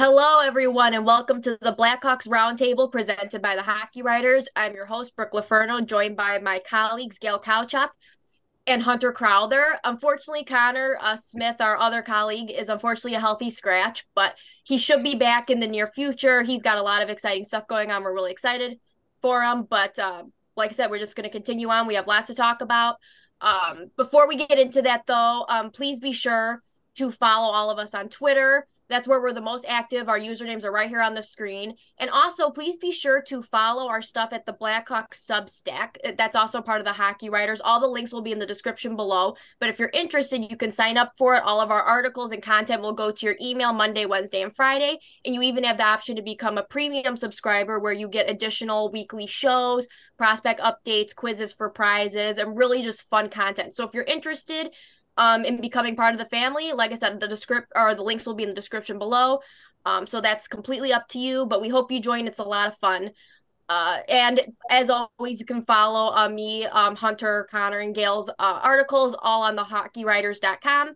Hello, everyone, and welcome to the Blackhawks Roundtable presented by the Hockey Writers. I'm your host, Brooke LoFurno, joined by my colleagues, Gail Kauchak and Hunter Crowther. Unfortunately, Connor uh, Smith, our other colleague, is unfortunately a healthy scratch, but he should be back in the near future. He's got a lot of exciting stuff going on. We're really excited for him. But uh, like I said, we're just going to continue on. We have lots to talk about. Um, before we get into that, though, um, please be sure to follow all of us on Twitter that's where we're the most active. Our usernames are right here on the screen. And also, please be sure to follow our stuff at the Blackhawk Substack. Uh, that's also part of the Hockey Writers. All the links will be in the description below. But if you're interested, you can sign up for it. All of our articles and content will go to your email Monday, Wednesday, and Friday. And you even have the option to become a premium subscriber where you get additional weekly shows, prospect updates, quizzes for prizes, and really just fun content. So if you're interested, um, in becoming part of the family. Like I said, the descript or the links will be in the description below. Um, so that's completely up to you, but we hope you join. It's a lot of fun. Uh, and as always, you can follow uh, me, um, Hunter, Connor, and Gail's uh, articles all on the hockeywriters.com.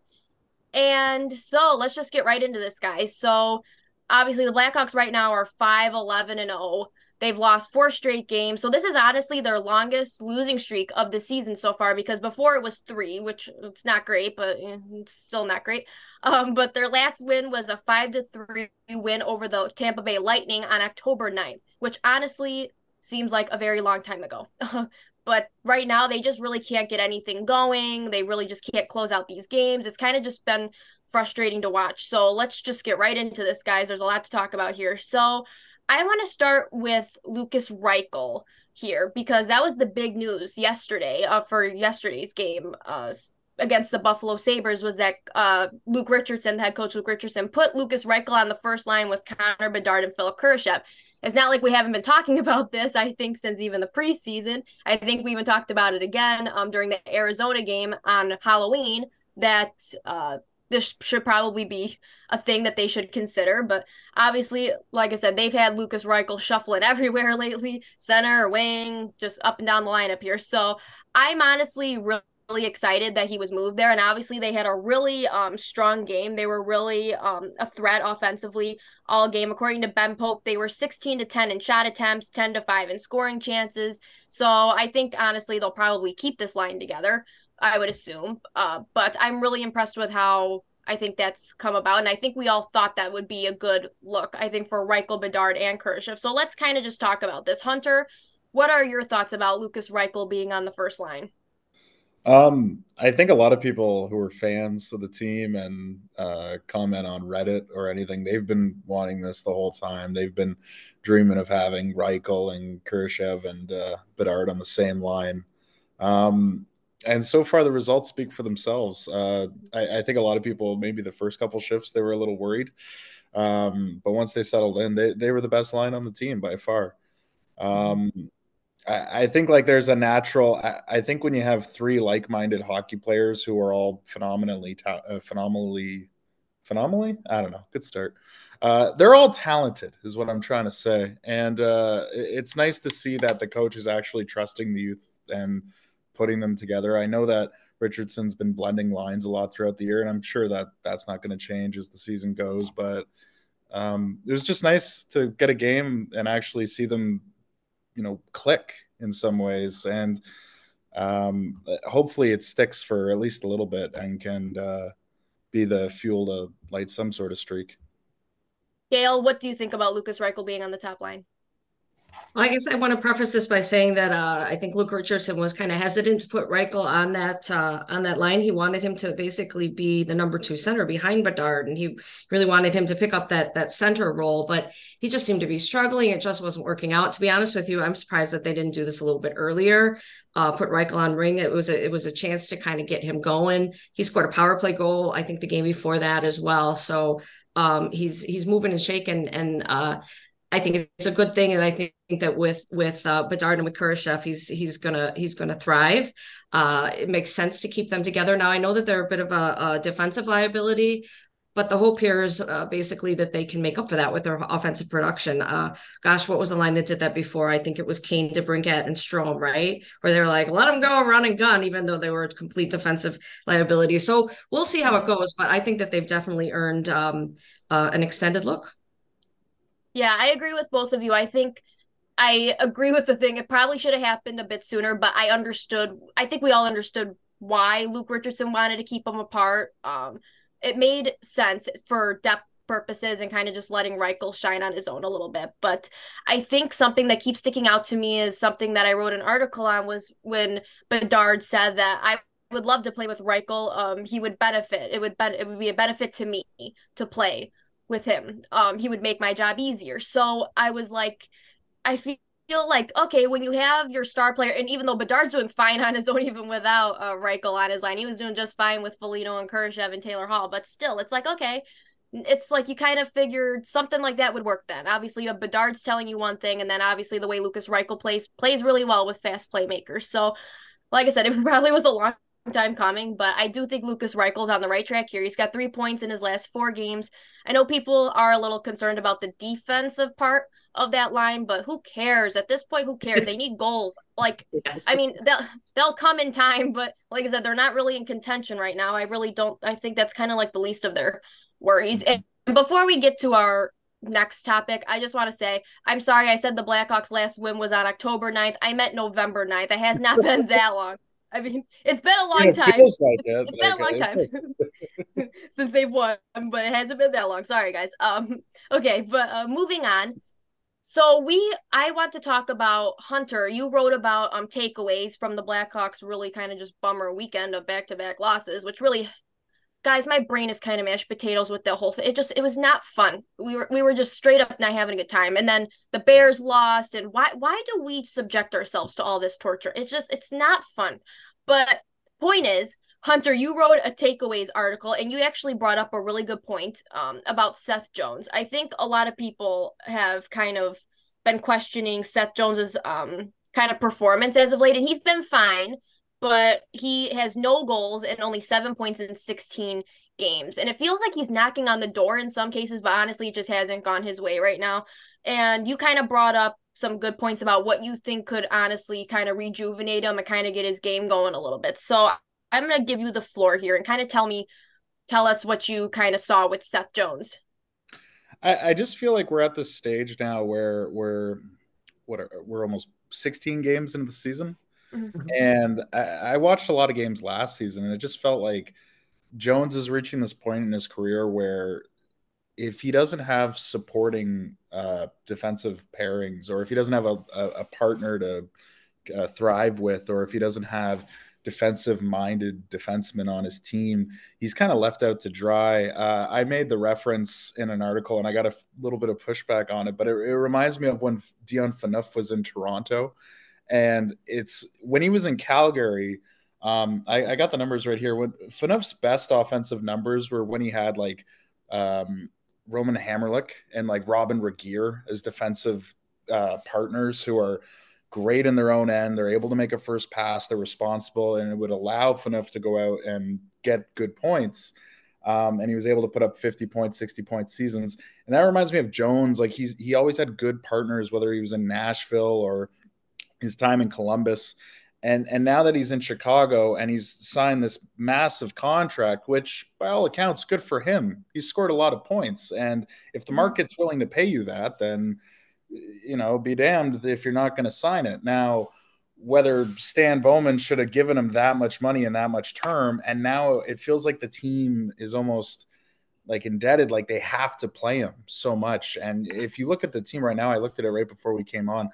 And so let's just get right into this, guys. So obviously, the Blackhawks right now are 5 11 and 0. They've lost four straight games. So this is honestly their longest losing streak of the season so far because before it was three, which it's not great, but eh, it's still not great. Um, but their last win was a five to three win over the Tampa Bay Lightning on October 9th, which honestly seems like a very long time ago. but right now they just really can't get anything going. They really just can't close out these games. It's kind of just been frustrating to watch. So let's just get right into this, guys. There's a lot to talk about here. So I want to start with Lukas Reichel here because that was the big news yesterday uh, for yesterday's game uh, against the Buffalo Sabres was that uh, Luke Richardson, head coach Luke Richardson, put Lukas Reichel on the first line with Connor Bedard and Phil Kurashev. It's not like we haven't been talking about this, I think, since even the preseason. I think we even talked about it again um, during the Arizona game on Halloween that uh, this should probably be a thing that they should consider. But obviously, like I said, they've had Lukas Reichel shuffling everywhere lately, center, wing, just up and down the lineup here. So I'm honestly really excited that he was moved there and obviously they had a really um, strong game they were really um, a threat offensively all game according to ben pope they were 16 to 10 in shot attempts 10 to 5 in scoring chances so i think honestly they'll probably keep this line together I would assume. Uh, but I'm really impressed with how I think that's come about. And I think we all thought that would be a good look, I think, for Reichel, Bedard, and Kurashev. So let's kind of just talk about this. Hunter, what are your thoughts about Lukas Reichel being on the first line? Um, I think a lot of people who are fans of the team and uh, comment on Reddit or anything, they've been wanting this the whole time. They've been dreaming of having Reichel and Kurashev and uh, Bedard on the same line. Um, and so far the results speak for themselves. Uh, I, I, think a lot of people, maybe the first couple shifts, they were a little worried, um, but once they settled in, they they were the best line on the team by far. Um, I, I, think like there's a natural. I, I, think when you have three like-minded hockey players who are all phenomenally, ta- uh, phenomenally, phenomenally. I don't know. Good start. Uh, they're all talented, is what I'm trying to say, and uh, it's nice to see that the coach is actually trusting the youth and putting them together. I know that Richardson's been blending lines a lot throughout the year, and I'm sure that that's not going to change as the season goes. But um, it was just nice to get a game and actually see them, you know, click in some ways, and um, hopefully it sticks for at least a little bit and can uh, be the fuel to light some sort of streak. Gail, what do you think about Lukas Reichel being on the top line? I guess I want to preface this by saying that uh, I think Luke Richardson was kind of hesitant to put Reichel on that uh, on that line. He wanted him to basically be the number two center behind Bedard, and he really wanted him to pick up that that center role. But he just seemed to be struggling. It just wasn't working out. To be honest with you, I'm surprised that they didn't do this a little bit earlier. Uh, put Reichel on ring. It was a it was a chance to kind of get him going. He scored a power play goal, I think, the game before that as well. So um, he's he's moving and shaking, and uh, I think it's a good thing, and I think that with with uh, Bedard and with Kurashev, he's he's gonna he's gonna thrive. Uh, it makes sense to keep them together. Now I know that they're a bit of a, a defensive liability, but the hope here is uh, basically that they can make up for that with their offensive production. Uh, gosh, what was the line that did that before? I think it was Kane, DeBrincat, and Strom, right? Where they're like, let them go, run and gun, even though they were complete defensive liability. So we'll see how it goes, but I think that they've definitely earned um, uh, an extended look. Yeah, I agree with both of you. I think I agree with the thing. It probably should have happened a bit sooner, but I understood. I think we all understood why Luke Richardson wanted to keep them apart. Um, it made sense for depth purposes and kind of just letting Reichel shine on his own a little bit. But I think something that keeps sticking out to me is something that I wrote an article on was when Bedard said that I would love to play with Reichel. Um, he would benefit. It would ben- it would be a benefit to me to play with him. Um, he would make my job easier. So I was like, I feel like okay when you have your star player, and even though Bedard's doing fine on his own, even without uh, Reichel on his line, he was doing just fine with Foligno and Kurashev and Taylor Hall. But still, it's like okay, it's like you kind of figured something like that would work. Then obviously you have Bedard's telling you one thing, and then obviously the way Lukas Reichel plays plays really well with fast playmakers. So, like I said, it probably was a long time coming, but I do think Lukas Reichel's on the right track here. He's got three points in his last four games. I know people are a little concerned about the defensive part of that line, but who cares? At this point, who cares? They need goals. Like yes. I mean, they'll they'll come in time, but like I said, they're not really in contention right now. I really don't I think that's kind of like the least of their worries. Mm-hmm. And before we get to our next topic, I just want to say I'm sorry I said the Blackhawks last win was on October 9th. I meant November 9th. It has not been that long. I mean, it's been a long yeah, time. Like that, it's been a long time since they've won, but it hasn't been that long. Sorry, guys. Um, okay, but uh, moving on. So we I want to talk about Hunter. You wrote about um takeaways from the Blackhawks really kind of just bummer weekend of back-to-back losses, which really guys, my brain is kind of mashed potatoes with the whole thing. It just it was not fun. We were we were just straight up not having a good time. And then the Bears lost and why why do we subject ourselves to all this torture? It's just it's not fun. But point is, Hunter, you wrote a takeaways article and you actually brought up a really good point um, about Seth Jones. I think a lot of people have kind of been questioning Seth Jones's um, kind of performance as of late, and he's been fine, but he has no goals and only seven points in 16 games. And it feels like he's knocking on the door in some cases, but honestly, it just hasn't gone his way right now. And you kind of brought up some good points about what you think could honestly kind of rejuvenate him and kind of get his game going a little bit. So I'm going to give you the floor here and kind of tell me, tell us what you kind of saw with Seth Jones. I, I just feel like we're at this stage now where we're what are, we're almost 16 games into the season, mm-hmm. and I, I watched a lot of games last season, and it just felt like Jones is reaching this point in his career where if he doesn't have supporting uh, defensive pairings, or if he doesn't have a, a, a partner to uh, thrive with, or if he doesn't have defensive minded defensemen on his team. He's kind of left out to dry. Uh, I made the reference in an article and I got a f- little bit of pushback on it, but it, it reminds me of when Dion Phaneuf was in Toronto. And it's when he was in Calgary. Um, I, I, got the numbers right here. When Phaneuf's best offensive numbers were when he had like um, Roman Hamrlik and like Robyn Regehr as defensive uh, partners who are great in their own end. They're able to make a first pass. They're responsible, and it would allow Phaneuf to go out and get good points. Um, and he was able to put up 50 points, 60 point seasons. And that reminds me of Jones. Like he's he always had good partners, whether he was in Nashville or his time in Columbus. And and now that he's in Chicago and he's signed this massive contract, which by all accounts, good for him. He's scored a lot of points. And if the mm-hmm. market's willing to pay you that, then you know, be damned if you're not going to sign it. Now, whether Stan Bowman should have given him that much money and that much term, and now it feels like the team is almost like indebted, like they have to play him so much. And if you look at the team right now, I looked at it right before we came on.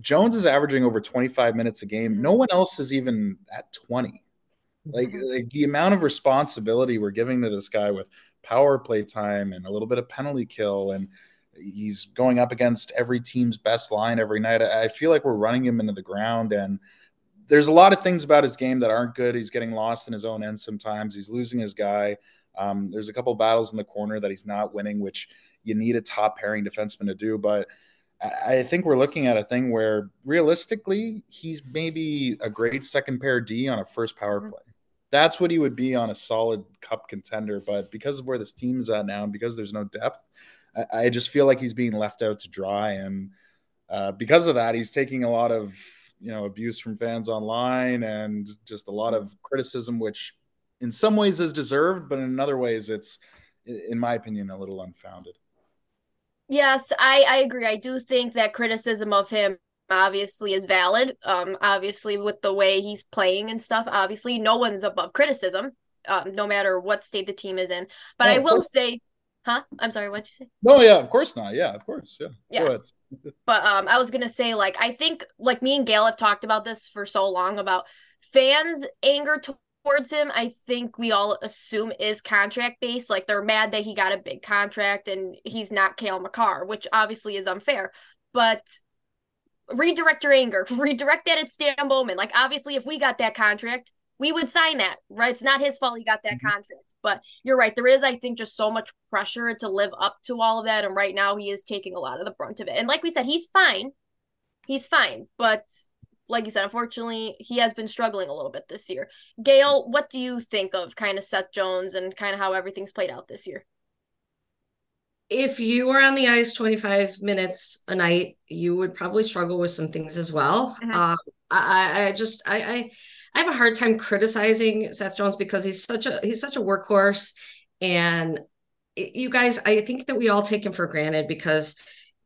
Jones is averaging over 25 minutes a game. No one else is even at 20. Like, mm-hmm. like the amount of responsibility we're giving to this guy with power play time and a little bit of penalty kill and He's going up against every team's best line every night. I feel like we're running him into the ground, and there's a lot of things about his game that aren't good. He's getting lost in his own end sometimes. He's losing his guy. Um, there's a couple battles in the corner that he's not winning, which you need a top pairing defenseman to do. But I think we're looking at a thing where realistically, he's maybe a great second pair D on a first power mm-hmm. play. That's what he would be on a solid cup contender. But because of where this team's at now and because there's no depth, I, I just feel like he's being left out to dry, and uh, because of that, he's taking a lot of you know abuse from fans online and just a lot of criticism, which in some ways is deserved, but in other ways it's, in my opinion, a little unfounded. Yes, I I agree. I do think that criticism of him obviously is valid. Um, obviously with the way he's playing and stuff, obviously no one's above criticism. Um, no matter what state the team is in. But I will say, huh? I'm sorry, what'd you say? No, yeah, of course not. Yeah, of course. Yeah. Yeah. but um, I was gonna say, like, I think like me and Gail have talked about this for so long about fans' anger towards him. I think we all assume is contract based. Like they're mad that he got a big contract and he's not Cale Makar, which obviously is unfair. But redirect your anger, redirect that at Stan Bowman. Like obviously, if we got that contract, we would sign that, right? It's not his fault he got that mm-hmm. contract. But you're right. There is, I think, just so much pressure to live up to all of that. And right now he is taking a lot of the brunt of it. And like we said, he's fine. He's fine. But like you said, unfortunately, he has been struggling a little bit this year. Gail, what do you think of kind of Seth Jones and kind of how everything's played out this year? if you were on the ice 25 minutes a night, you would probably struggle with some things as well. Mm-hmm. Um, I, I just I, I I have a hard time criticizing Seth Jones because he's such a he's such a workhorse, and you guys, I think that we all take him for granted because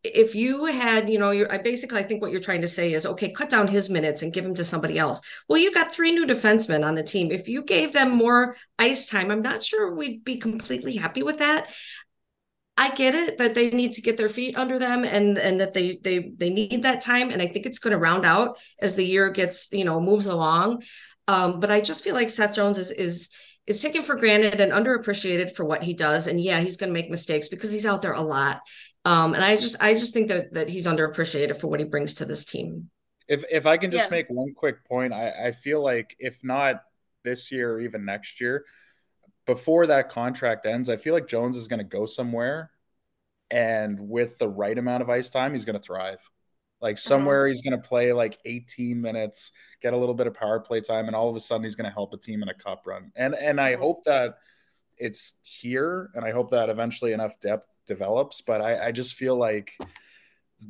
if you had, you know, you're I basically I think what you're trying to say is okay, cut down his minutes and give him to somebody else. Well, you got three new defensemen on the team. If you gave them more ice time, I'm not sure we'd be completely happy with that. I get it that they need to get their feet under them and and that they they they need that time and I think it's going to round out as the year gets you know moves along um, but I just feel like Seth Jones is is is taken for granted and underappreciated for what he does and yeah he's going to make mistakes because he's out there a lot um, and I just I just think that that he's underappreciated for what he brings to this team if if I can just yeah. make one quick point I I feel like if not this year or even next year before that contract ends, I feel like Jones is going to go somewhere, and with the right amount of ice time, he's going to thrive. Like uh-huh. somewhere mm-hmm. he's going to play like 18 minutes, get a little bit of power play time, and all of a sudden he's going to help a team in a cup run. And and I mm-hmm. hope that it's here, and I hope that eventually enough depth develops. But I, I just feel like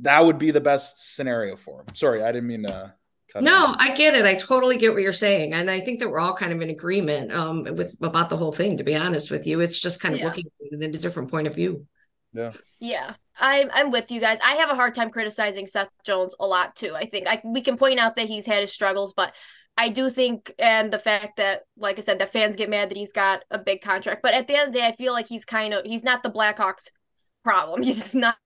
that would be the best scenario for him. Sorry, I didn't mean to no, I get it. I totally get what you're saying, and I think that we're all kind of in agreement um, with about the whole thing. To be honest with you, it's just kind of yeah. looking at a different point of view. Yeah. Yeah. I'm I'm with you guys. I have a hard time criticizing Seth Jones a lot too. I think I we can point out that he's had his struggles, but I do think and the fact that like I said, the fans get mad that he's got a big contract. But at the end of the day, I feel like he's kind of he's not the Blackhawks problem. He's not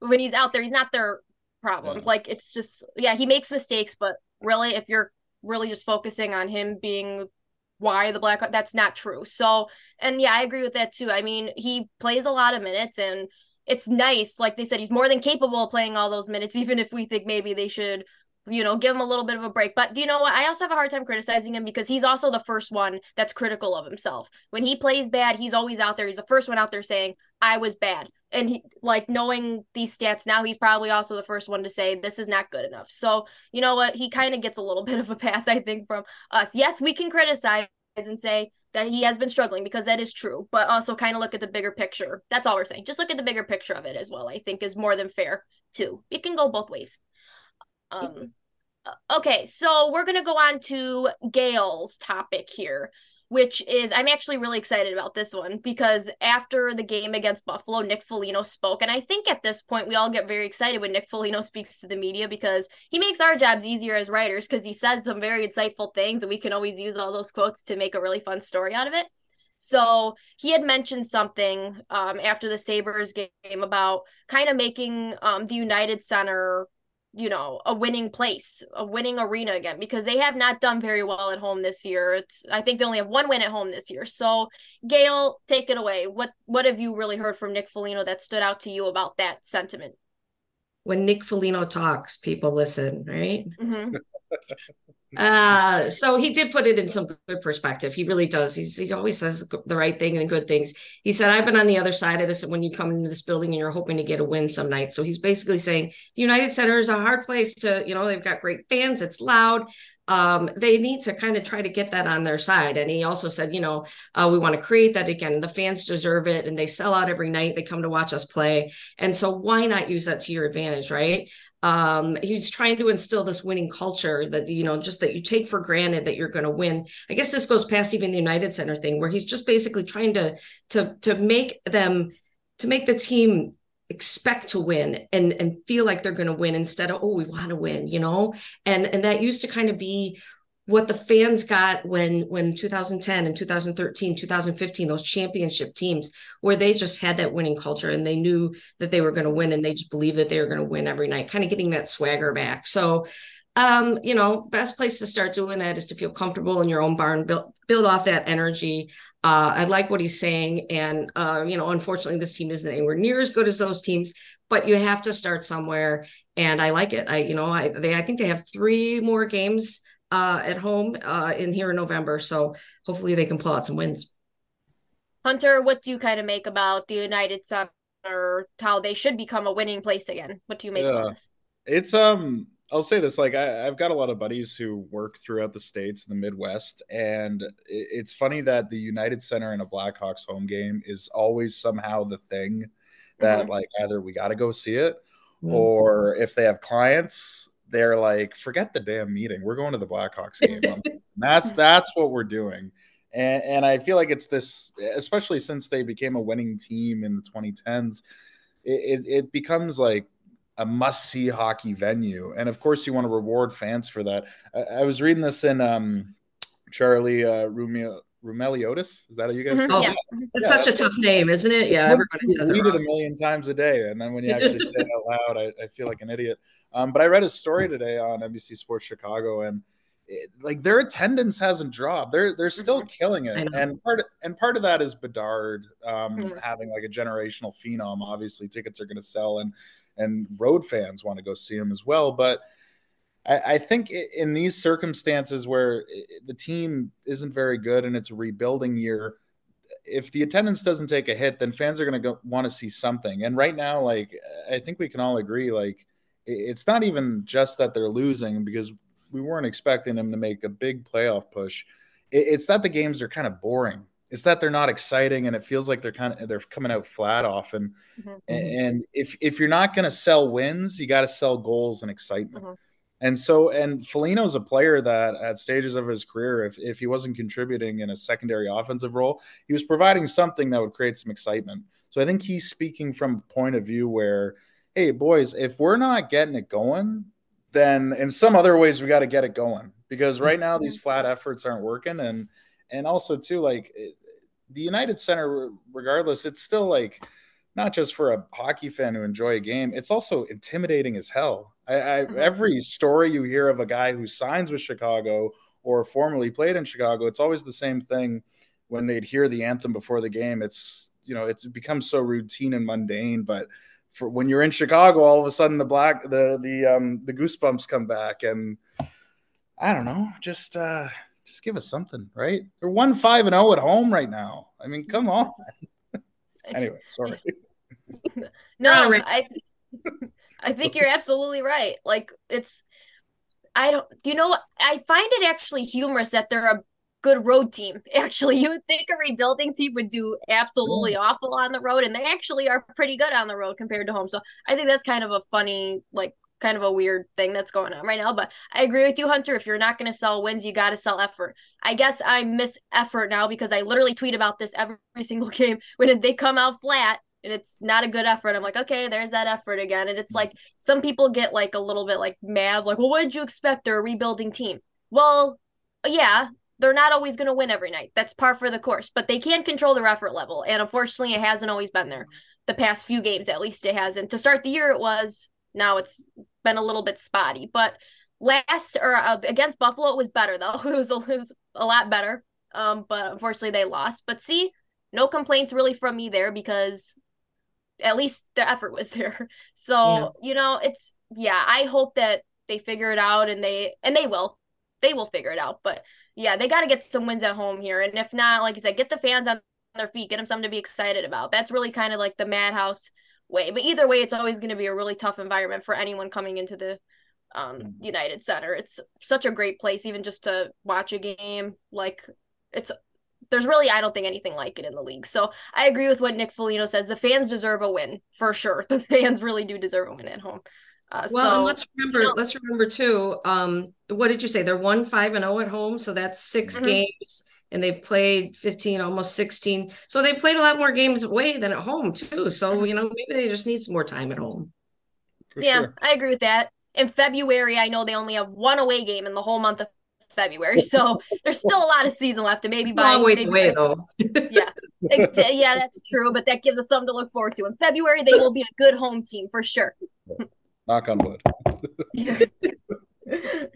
when he's out there, he's not their problem. Yeah. Like it's just yeah, he makes mistakes, but really if you're really just focusing on him being why the black that's not true. So and yeah, I agree with that too. I mean, he plays a lot of minutes and it's nice. Like they said, he's more than capable of playing all those minutes, even if we think maybe they should you know, give him a little bit of a break. But do you know what? I also have a hard time criticizing him because he's also the first one that's critical of himself. When he plays bad, he's always out there. He's the first one out there saying, I was bad. And he, like knowing these stats now, he's probably also the first one to say, this is not good enough. So, you know what? He kind of gets a little bit of a pass, I think, from us. Yes, we can criticize and say that he has been struggling because that is true, but also kind of look at the bigger picture. That's all we're saying. Just look at the bigger picture of it as well, I think is more than fair too. It can go both ways. Um, okay, so we're gonna go on to Gail's topic here, which is I'm actually really excited about this one because after the game against Buffalo, Nick Foligno spoke, and I think at this point we all get very excited when Nick Foligno speaks to the media because he makes our jobs easier as writers because he says some very insightful things, and we can always use all those quotes to make a really fun story out of it. So he had mentioned something um, after the Sabres game about kind of making um, the United Center you know a winning place a winning arena again because they have not done very well at home this year. It's i think they only have one win at home this year. So gail take it away. What what have you really heard from nick foligno that stood out to you about that sentiment when nick foligno talks people listen right? Mm-hmm. uh so he did put it in some good perspective. He really does. He's, he always says the right thing and good things. He said i've been on the other side of this when you come into this building and you're hoping to get a win some night. So he's basically saying the united center is a hard place to you know they've got great fans. It's loud um, they need to kind of try to get that on their side. And he also said, you know, uh, we want to create that again. The fans deserve it, and they sell out every night. They come to watch us play, and so why not use that to your advantage, right? um, he's trying to instill this winning culture that you know just that you take for granted that you're going to win i guess this goes past even the united center thing where he's just basically trying to to to make them to make the team expect to win and and feel like they're going to win instead of oh we want to win you know? And and that used to kind of be what the fans got when when 2010 and 2013 2015 those championship teams where they just had that winning culture and they knew that they were going to win and they just believed that they were going to win every night kind of getting that swagger back. So um you know best place to start doing that is to feel comfortable in your own barn build build off that energy uh i like what he's saying and uh you know unfortunately this team isn't anywhere near as good as those teams but you have to start somewhere and i like it i you know i they i think they have three more games uh, at home uh, in here in November. So hopefully they can pull out some wins. Hunter, what do you kind of make about the United Center, how they should become a winning place again? What do you make yeah. of this? It's um I'll say this like I, have got a lot of buddies who work throughout the states, the Midwest, and it's funny that the United Center in a Blackhawks home game is always somehow the thing that mm-hmm. like either we got to go see it, mm-hmm. or if they have clients, they're like, forget the damn meeting. We're going to the Blackhawks game. that's that's what we're doing. And, and I feel like it's this, especially since they became a winning team in the 2010s, it, it, it becomes like a must see hockey venue. And of course, you want to reward fans for that. I, I was reading this in um, Charlie uh, Rumia, Roumeliotis. Is that how you guys? Mm-hmm. Oh, yeah. It's yeah, such a tough name, isn't it? Yeah, everybody says read it, it, a million times a day, and then when you actually say it out loud, I, I, feel like an idiot. Um, but I read a story today on NBC Sports Chicago, and it, like their attendance hasn't dropped. They're they're still mm-hmm. killing it, and part of, and part of that is Bedard um, mm-hmm. having like a generational phenom. Obviously, tickets are going to sell, and and road fans want to go see him as well, but I, I think in these circumstances where the team isn't very good and it's a rebuilding year, if the attendance doesn't take a hit, then fans are going to want to see something. And right now, like I think we can all agree, like it's not even just that they're losing because we weren't expecting them to make a big playoff push. It's that the games are kind of boring. It's that they're not exciting, and it feels like they're kind of they're coming out flat often. Mm-hmm. And if if you're not going to sell wins, you got to sell goals and excitement. Mm-hmm. And so, and Foligno's a player that at stages of his career, if, if he wasn't contributing in a secondary offensive role, he was providing something that would create some excitement. So I think he's speaking from a point of view where, hey, boys, if we're not getting it going, then in some other ways we got to get it going because right now these mm-hmm. flat efforts aren't working. And, and also too, like the United Center, regardless, it's still like, not just for a hockey fan to enjoy a game, it's also intimidating as hell. I, I, mm-hmm. every story you hear of a guy who signs with Chicago or formerly played in Chicago, it's always the same thing. When they'd hear the anthem before the game, it's you know it's become so routine and mundane. But for when you're in Chicago, all of a sudden the black the the um the goosebumps come back, and I don't know, just uh just give us something, right? They're one five and zero oh at home right now. I mean, come on. anyway, sorry. no, I I think you're absolutely right. Like it's I don't you know I find it actually humorous that they're a good road team. Actually, you would think a rebuilding team would do absolutely mm. awful on the road, and they actually are pretty good on the road compared to home. So I think that's kind of a funny, like, kind of a weird thing that's going on right now. But I agree with you, Hunter. If you're not going to sell wins, you got to sell effort. I guess I miss effort now because I literally tweet about this every single game when they come out flat and it's not a good effort. I'm like, okay, there's that effort again. And it's mm. like some people get like a little bit like mad, like, well, what did you expect? They're a rebuilding team. Well, yeah, they're not always going to win every night. That's par for the course, but they can control their effort level. And unfortunately, it hasn't always been there. Mm. The past few games, at least, it hasn't. To start the year, it was. Now it's been a little bit spotty. But last or uh, against Buffalo, it was better though. It was, a, it was a lot better. Um, but unfortunately, they lost. But see, no complaints really from me there because at least the effort was there. So, yeah. you know, it's yeah, I hope that they figure it out and they and they will. They will figure it out. But yeah, they got to get some wins at home here. And if not, like you said, get the fans on their feet, get them something to be excited about. That's really kind of like the madhouse way. But either way, it's always going to be a really tough environment for anyone coming into the um, mm-hmm. United Center. It's such a great place, even just to watch a game. Like it's there's really I don't think anything like it in the league. So I agree with what Nick Foligno says. The fans deserve a win for sure. The fans really do deserve a win at home. Uh, well, so, let's remember. You know, let's remember too. Um, what did you say? They're one five and zero oh at home, so that's 6 mm-hmm. games and they played 15, almost 16. So they played a lot more games away than at home too. So mm-hmm. you know maybe they just need some more time at home. For yeah, sure. I agree with that. In February, I know they only have one away game in the whole month of February. So there's still a lot of season left, and maybe by long maybe away though. yeah, yeah, that's true. But that gives us something to look forward to. In February, they will be a good home team for sure. Knock on wood.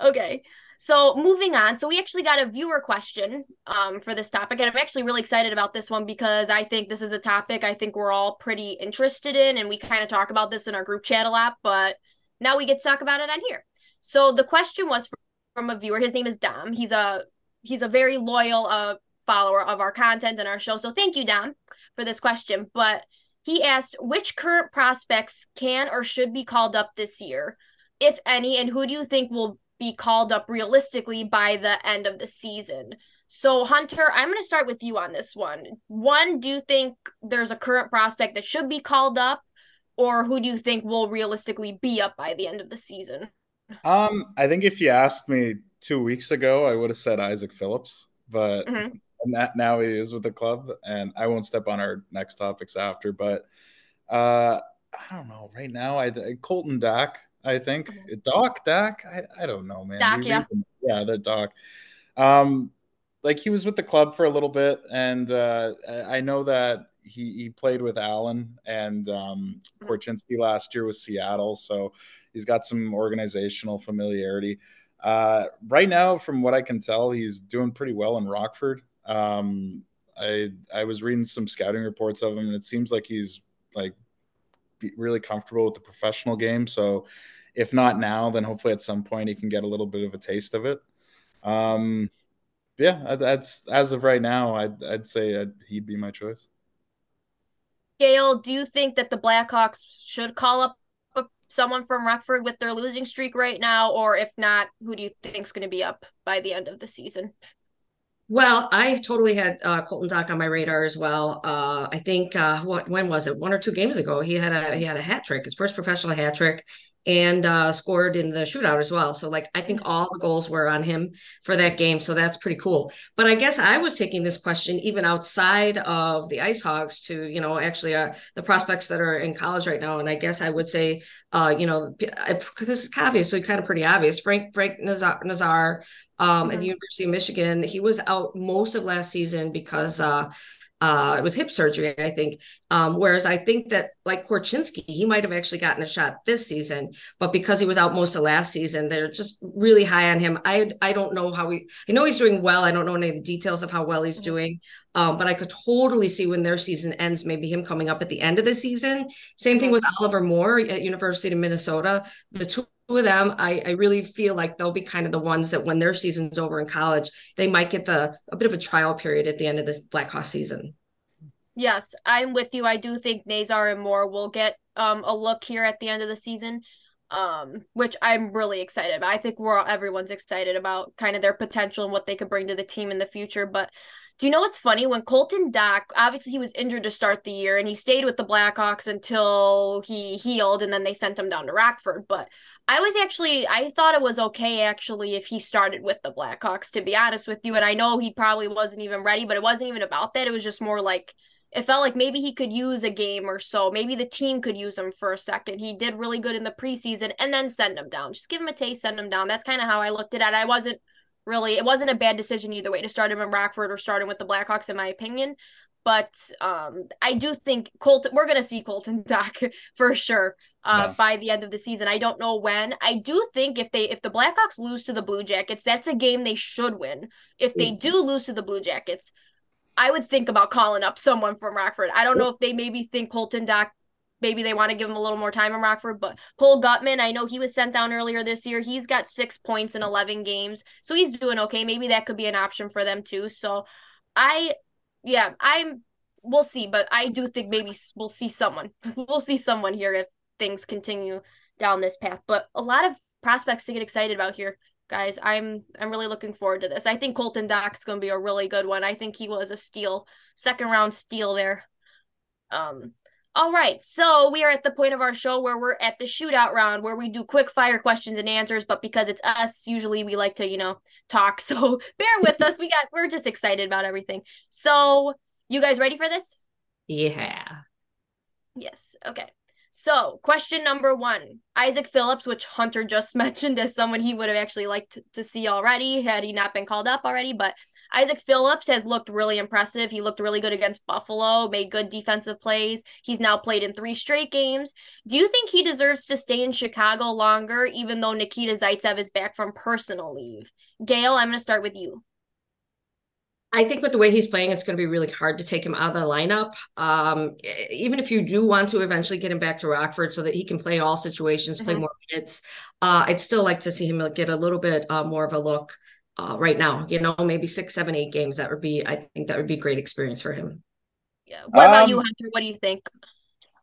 okay. So moving on, so we actually got a viewer question um, for this topic, and I'm actually really excited about this one because I think this is a topic I think we're all pretty interested in, and we kind of talk about this in our group chat a lot, but now we get to talk about it on here. So the question was from a viewer. His name is Dom. He's a he's a very loyal uh, follower of our content and our show. So thank you, Dom, for this question. But he asked which current prospects can or should be called up this year, if any, and who do you think will be called up realistically by the end of the season? So, Hunter, I'm going to start with you on this one. One, do you think there's a current prospect that should be called up, or who do you think will realistically be up by the end of the season? Um, I think if you asked me two weeks ago, I would have said Isaac Phillips, but mm-hmm. that now he is with the club, and I won't step on our next topics after. But uh, I don't know. Right now, I Colton Dach, I think mm-hmm. Doc Dak. I, I don't know, man. Doc, yeah, yeah, the Doc. Um, like he was with the club for a little bit, and uh, I know that he he played with Allan and um, mm-hmm. Korchinski last year with Seattle, so He's got some organizational familiarity. Uh, right now, from what I can tell, he's doing pretty well in Rockford. Um, I I was reading some scouting reports of him, and it seems like he's like really comfortable with the professional game. So, if not now, then hopefully at some point he can get a little bit of a taste of it. Um, yeah, that's as of right now, I'd I'd say I'd, he'd be my choice. Gail, do you think that the Blackhawks should call up someone from Rockford with their losing streak right now, or if not, who do you think is going to be up by the end of the season? Well, I totally had uh, Colton Dach on my radar as well. Uh, I think uh, what when was it? One or two games ago, he had a he had a hat trick, his first professional hat trick, and uh, scored in the shootout as well. So like I think all the goals were on him for that game. So that's pretty cool. But I guess I was taking this question even outside of the Ice Hogs to you know actually uh, the prospects that are in college right now. And I guess I would say uh, you know because this is obviously kind of pretty obvious. Frank Frank Nazar, Nazar um, mm-hmm. at the University of Michigan, he was out most of last season because uh, it was hip surgery, I think. Um, whereas I think that, like Korchinski, he might have actually gotten a shot this season, but because he was out most of last season, they're just really high on him. I I don't know how he. I know he's doing well. I don't know any of the details of how well he's mm-hmm. doing, um, but I could totally see when their season ends, maybe him coming up at the end of the season. Same thing with Oliver Moore at University of Minnesota. The two with them, I, I really feel like they'll be kind of the ones that when their season's over in college, they might get the a bit of a trial period at the end of this Blackhawks season. Yes, I'm with you. I do think Nazar and Moore will get um a look here at the end of the season, um, which I'm really excited about. I think we're all, everyone's excited about kind of their potential and what they could bring to the team in the future. But do you know what's funny? When Colton Dach, obviously he was injured to start the year and he stayed with the Blackhawks until he healed and then they sent him down to Rockford. But I was actually I thought it was okay actually if he started with the Blackhawks to be honest with you and I know he probably wasn't even ready but it wasn't even about that. It was just more like it felt like maybe he could use a game or so. Maybe the team could use him for a second. He did really good in the preseason and then send him down. Just give him a taste send him down. That's kind of how I looked at it. I wasn't really it wasn't a bad decision either way to start him in Rockford or start him with the Blackhawks in my opinion but um, I do think Colton. We're gonna see Colton Dach for sure uh, yeah. by the end of the season. I don't know when. I do think if they if the Blackhawks lose to the Blue Jackets, that's a game they should win. If they do lose to the Blue Jackets, I would think about calling up someone from Rockford. I don't know if they maybe think Colton Dach. Maybe they want to give him a little more time in Rockford, but Cole Guttman, I know he was sent down earlier this year. He's got six points in 11 games, so he's doing okay. Maybe that could be an option for them too. So I yeah, I'm we'll see, but I do think maybe we'll see someone. we'll see someone here if things continue down this path. But a lot of prospects to get excited about here, guys. I'm I'm really looking forward to this. I think Colton Dach's going to be a really good one. I think he was a steal, second round steal there. Um All right, so we are at the point of our show where we're at the shootout round where we do quick fire questions and answers, but because it's us, usually we like to, you know, talk. So bear with us. We got we're just excited about everything. So, you guys ready for this? Yeah. Yes. Okay. So, question number 1. Isaac Phillips, which Hunter just mentioned as someone he would have actually liked to see already had he not been called up already, but Isaac Phillips has looked really impressive. He looked really good against Buffalo, made good defensive plays. He's now played in three straight games. Do you think he deserves to stay in Chicago longer, even though Nikita Zaitsev is back from personal leave? Gail, I'm going to start with you. I think with the way he's playing, it's going to be really hard to take him out of the lineup. Um, even if you do want to eventually get him back to Rockford so that he can play all situations, mm-hmm. play more minutes, uh, I'd still like to see him get a little bit uh, more of a look uh, right now. You know, maybe six, seven, eight games. That would be, I think, that would be a great experience for him. Yeah. What about um, you, Hunter? What do you think?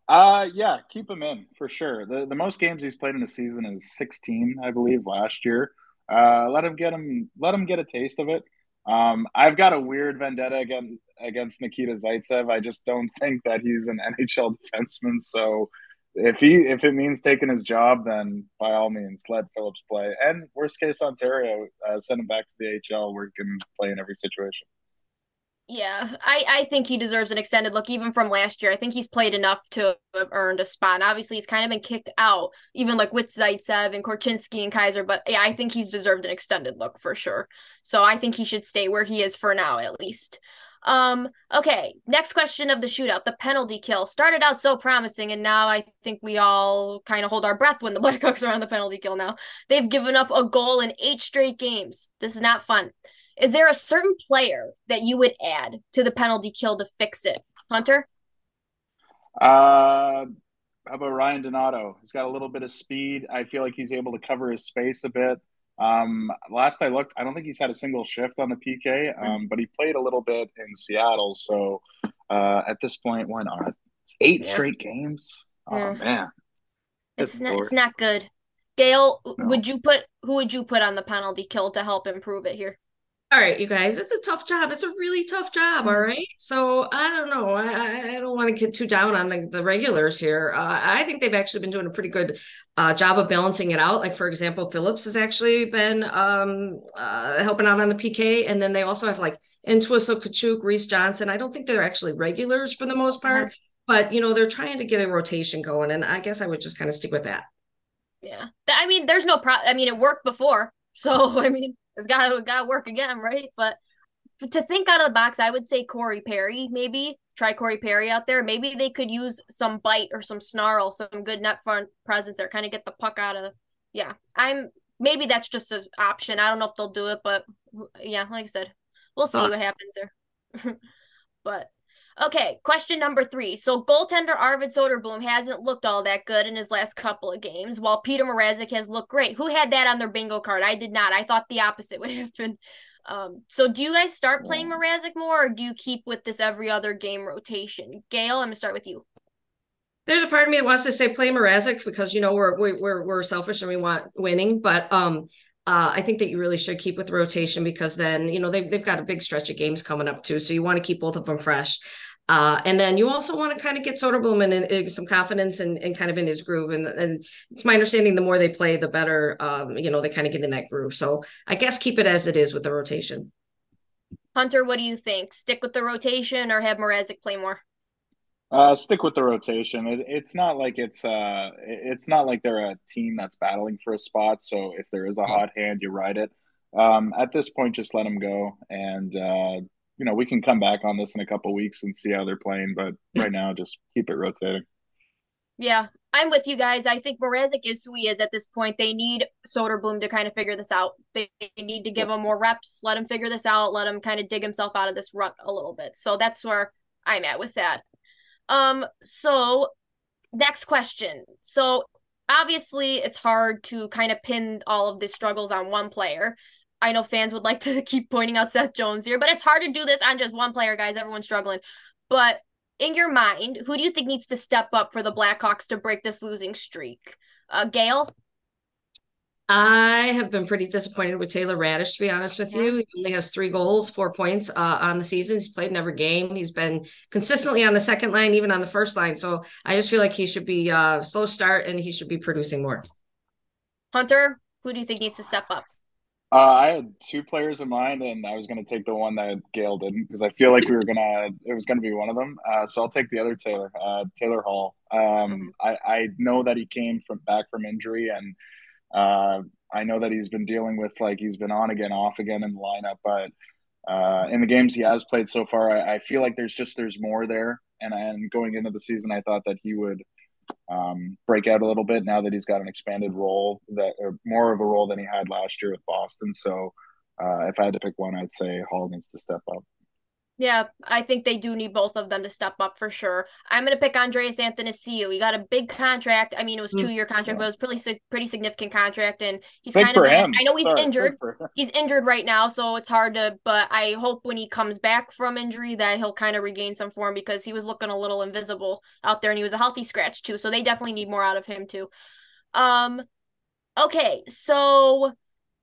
Uh, yeah, keep him in for sure. The the most games he's played in a season is 16, I believe, last year. Uh, let him get him, let him get a taste of it. Um, I've got a weird vendetta against against Nikita Zaitsev. I just don't think that he's an NHL defenseman. So if he if it means taking his job, then by all means let Phillips play. And worst case Ontario, uh, send him back to the HL where he can play in every situation. Yeah, I, I think he deserves an extended look even from last year. I think he's played enough to have earned a spot. And obviously, he's kind of been kicked out, even like with Zaitsev and Korchinski and Kaiser. But yeah, I think he's deserved an extended look for sure. So I think he should stay where he is for now, at least. Um, okay, next question of the shootout. The penalty kill started out so promising, and now I think we all kind of hold our breath when the Blackhawks are on the penalty kill now. They've given up a goal in eight straight games. This is not fun. Is there a certain player that you would add to the penalty kill to fix it? Hunter? Uh how about Ryan Donato? He's got a little bit of speed. I feel like he's able to cover his space a bit. Um, last I looked, I don't think he's had a single shift on the PK, um, but he played a little bit in Seattle. So uh, at this point, why not? It's eight yeah. straight games. Oh yeah. man, it's not, it's not good. Gail, no. would you put who would you put on the penalty kill to help improve it here? All right, you guys, it's a tough job. It's a really tough job. All mm-hmm. So I don't know. I, I don't want to get too down on the, the regulars here. Uh, I think they've actually been doing a pretty good uh, job of balancing it out. Like, for example, Phillips has actually been um, uh, helping out on the PK. And then they also have like Entwistle, Katchouk, Reese Johnson. I don't think they're actually regulars for the most part, mm-hmm. but, you know, they're trying to get a rotation going. And I guess I would just kind of stick with that. Yeah. I mean, there's no pro. I mean, it worked before. So, I mean, it's got to got work again, right? But to think out of the box, I would say Corey Perry maybe try Corey Perry out there. Maybe they could use some bite or some snarl, some good net front presence there, kind of get the puck out of. Yeah, I'm maybe that's just an option. I don't know if they'll do it, but yeah, like I said, we'll see what happens there. but Okay, question number three. So goaltender Arvid Soderblom hasn't looked all that good in his last couple of games, while Petr Mrazek has looked great. Who had that on their bingo card? I did not. I thought the opposite would happen. Um, so do you guys start playing Mrazek more, or do you keep with this every other game rotation? Gail, I'm gonna start with you. There's a part of me that wants to say play Mrazek because you know we're we're we're selfish and we want winning, but um, uh, I think that you really should keep with the rotation because then you know they've they've got a big stretch of games coming up too, so you want to keep both of them fresh. Uh, and then you also want to kind of get Soderblom in, in, some confidence and, and kind of in his groove. And, and it's my understanding the more they play, the better, um, you know, they kind of get in that groove. So I guess keep it as it is with the rotation. Hunter, what do you think? Stick with the rotation or have Mrazek play more? Uh, stick with the rotation. It, it's not like it's uh, it's not like they're a team that's battling for a spot. So if there is a hot hand, you ride it. Um, at this point, just let them go and uh, you know, we can come back on this in a couple weeks and see how they're playing. But right now, just keep it rotating. Yeah, I'm with you guys. I think Mrazek is who he is at this point. They need Soderblom to kind of figure this out. They need to give him more reps, let him figure this out, let him kind of dig himself out of this rut a little bit. So that's where I'm at with that. Um, so next question. So obviously it's hard to kind of pin all of the struggles on one player. I know fans would like to keep pointing out Seth Jones here, but it's hard to do this on just one player, guys. Everyone's struggling. But in your mind, who do you think needs to step up for the Blackhawks to break this losing streak? Uh, Gail? I have been pretty disappointed with Taylor Raddysh, to be honest with Yeah. you. He only has three goals, four points uh, on the season. He's played in every game. He's been consistently on the second line, even on the first line. So I just feel like he should be uh, slow start and he should be producing more. Hunter, who do you think needs to step up? Uh, I had two players in mind, and I was going to take the one that Gail didn't because I feel like we were gonna it was going to be one of them. Uh, so I'll take the other Taylor, uh, Taylor Hall. Um. I, I know that he came from back from injury, and uh, I know that he's been dealing with like he's been on again, off again in the lineup. But uh, in the games he has played so far, I, I feel like there's just there's more there. And and going into the season, I thought that he would um, break out a little bit now that he's got an expanded role that or more of a role than he had last year with Boston. So uh, if I had to pick one, I'd say Hall needs to step up. Yeah, I think they do need both of them to step up for sure. I'm gonna pick Andreas Athanasiou. He got a big contract. I mean, it was Mm, two year contract, but it was pretty pretty significant contract, and he's Big kind of. him. I know he's Sorry, injured. He's injured right now, so it's hard to. But I hope when he comes back from injury that he'll kind of regain some form because he was looking a little invisible out there, and he was a healthy scratch too. So they definitely need more out of him too. Um, okay, so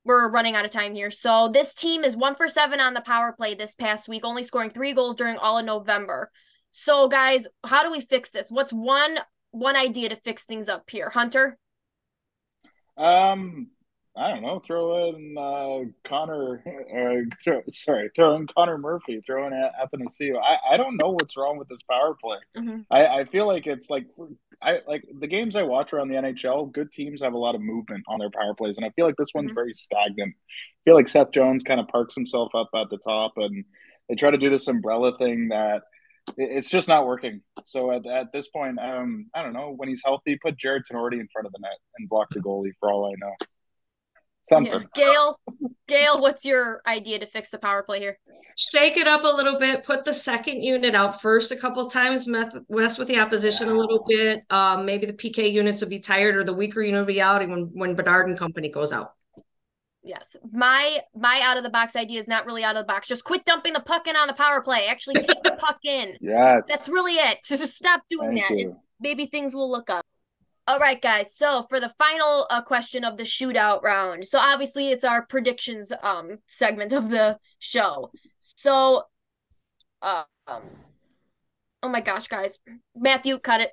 we're running out of time here. So this team is one for seven on the power play this past week, only scoring three goals during all of November. So guys, how do we fix this? What's one one idea to fix things up here, Hunter? Um, I don't know. Throw in uh, Connor. Uh, throw, sorry, throw in Connor Murphy. Throw in Athanasiou. I I don't know what's wrong with this power play. Mm-hmm. I, I feel like it's like I like the games I watch around the NHL. Good teams have a lot of movement on their power plays, and I feel like this one's Mhm. very stagnant. I feel like Seth Jones kind of parks himself up at the top, and they try to do this umbrella thing that it's just not working. So at, at this point, um, I don't know. When he's healthy, put Jarred Tinordi in front of the net and block the goalie. For all I know, something. Yeah. Gail, Gail, what's your idea to fix the power play here? Shake it up a little bit. Put the second unit out first a couple times. Mess, mess with the opposition a little bit. Um, maybe the PK units will be tired or the weaker unit will be out when when Bedard and company goes out. Yes. My my out of the box idea is not really out of the box. Just quit dumping the puck in on the power play. Actually take the puck in. Yes, That's really it. So just stop doing Thank that. you. and maybe things will look up. All right, guys. So for the final uh, question of the shootout round, so obviously it's our predictions um segment of the show. So, um, oh my gosh, guys, Matthew, cut it.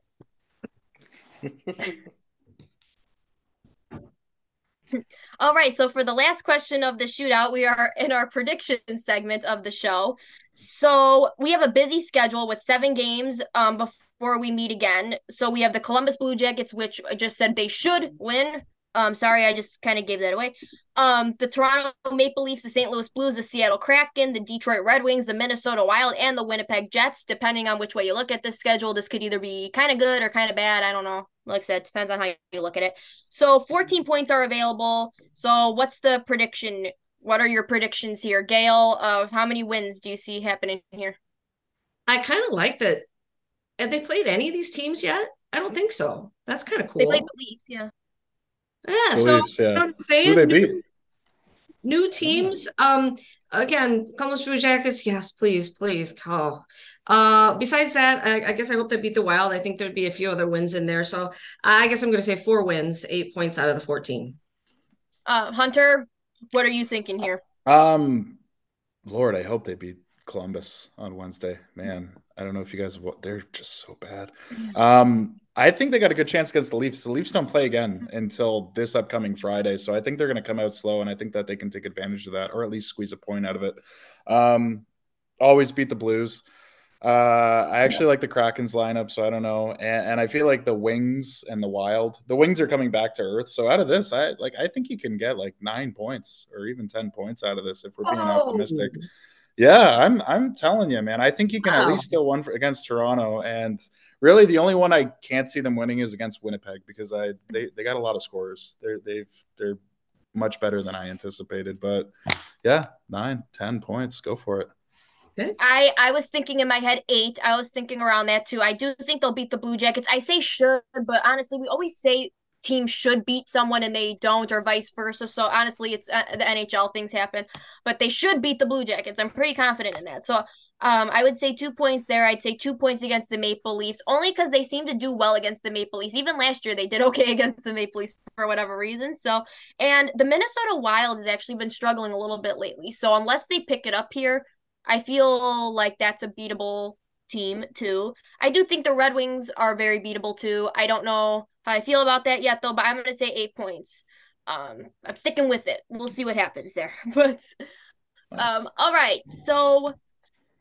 All right, so for the last question of the shootout, we are in our prediction segment of the show. So we have a busy schedule with seven games um before we meet again. So we have the Columbus Blue Jackets, which I just said they should win. Um, sorry, I just kind of gave that away. Um, the Toronto Maple Leafs, the St. Louis Blues, the Seattle Kraken, the Detroit Red Wings, the Minnesota Wild, and the Winnipeg Jets. Depending on which way you look at this schedule, this could either be kind of good or kind of bad. I don't know. Like I said, depends on how you look at it. So 14 points are available. So what's the prediction? What are your predictions here, Gail? Of how many wins do you see happening here? I kind of like that. Have they played any of these teams yet? I don't think so. That's kind of cool. They played the Leafs, yeah. yeah, The so Leafs, you know what I'm saying? Who they New- beat? New teams. Um, again, Columbus Blue Jackets. Yes, please, please. Oh. Uh, besides that, I, I guess I hope they beat the Wild. I think there'd be a few other wins in there. So I guess I'm going to say four wins, eight points out of the 14. Uh, Hunter, what are you thinking here? Um, Lord, I hope they beat Columbus on Wednesday. Man, I don't know if you guys what they're just so bad. Um, I think they got a good chance against the Leafs. The Leafs don't play again until this upcoming Friday, so I think they're going to come out slow, and I think that they can take advantage of that, or at least squeeze a point out of it. Um, always beat the Blues. Uh, I actually like the Kraken's lineup, so I don't know, and, and I feel like the Wings and the Wild, the Wings are coming back to earth. So out of this, I like I think you can get like nine points or even ten points out of this if we're being Oh. optimistic. Yeah, I'm I'm telling you, man. I think you can at least steal one for, against Toronto, and really the only one I can't see them winning is against Winnipeg because I they, they got a lot of scores. They're they've they're much better than I anticipated. But yeah, nine, ten points, go for it. I I was thinking in my head eight. I was thinking around that too. I do think they'll beat the Blue Jackets. I say should, but honestly, we always say teams should beat someone and they don't, or vice versa. So honestly, it's uh, the NHL things happen, but they should beat the Blue Jackets. I'm pretty confident in that. So Um, I would say two points there. I'd say two points against the Maple Leafs, only because they seem to do well against the Maple Leafs. Even last year, they did okay against the Maple Leafs for whatever reason. So, and the Minnesota Wild has actually been struggling a little bit lately. So, unless they pick it up here, I feel like that's a beatable team too. I do think the Red Wings are very beatable too. I don't know how I feel about that yet though, but I'm going to say eight points. Um, I'm sticking with it. We'll see what happens there. But nice. um, all right. So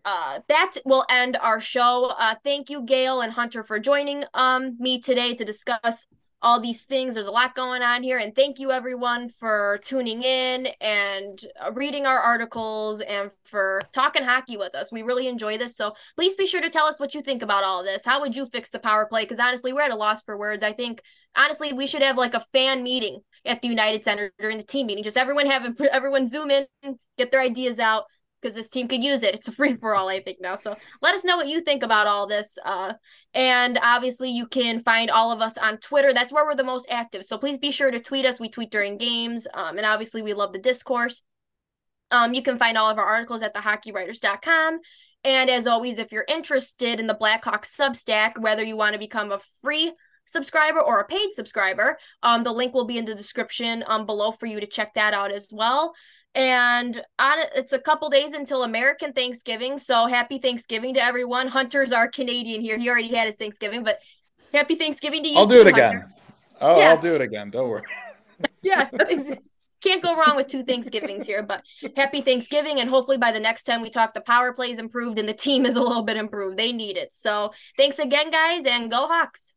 uh, that will end our show. Uh, thank you, Gail and Hunter, for joining um me today to discuss all these things. There's a lot going on here, and thank you everyone for tuning in and uh, reading our articles and for talking hockey with us. We really enjoy this. So please be sure to tell us what you think about all this. How would you fix the power play? Because honestly, we're at a loss for words. I think honestly we should have like a fan meeting at the United Center during the team meeting. Just everyone have everyone zoom in, get their ideas out because this team could use it. It's a free for all, I think now. So let us know what you think about all this. Uh, and obviously, you can find all of us on Twitter. That's where we're the most active. So please be sure to tweet us. We tweet during games. Um, and obviously, we love the discourse. Um, you can find all of our articles at thehockeywriters.com. And as always, if you're interested in the Blackhawks Substack, whether you want to become a free subscriber or a paid subscriber, um, the link will be in the description um, below for you to check that out as well. And on it's a couple days until American Thanksgiving. So happy Thanksgiving to everyone. Hunter's our Canadian here. He already had his Thanksgiving, but happy Thanksgiving to you. I'll do it again. Oh, yeah. I'll do it again. Don't worry. yeah. Can't go wrong with two Thanksgivings here, but happy Thanksgiving. And hopefully by the next time we talk, the power play is improved and the team is a little bit improved. They need it. So thanks again, guys, and go Hawks.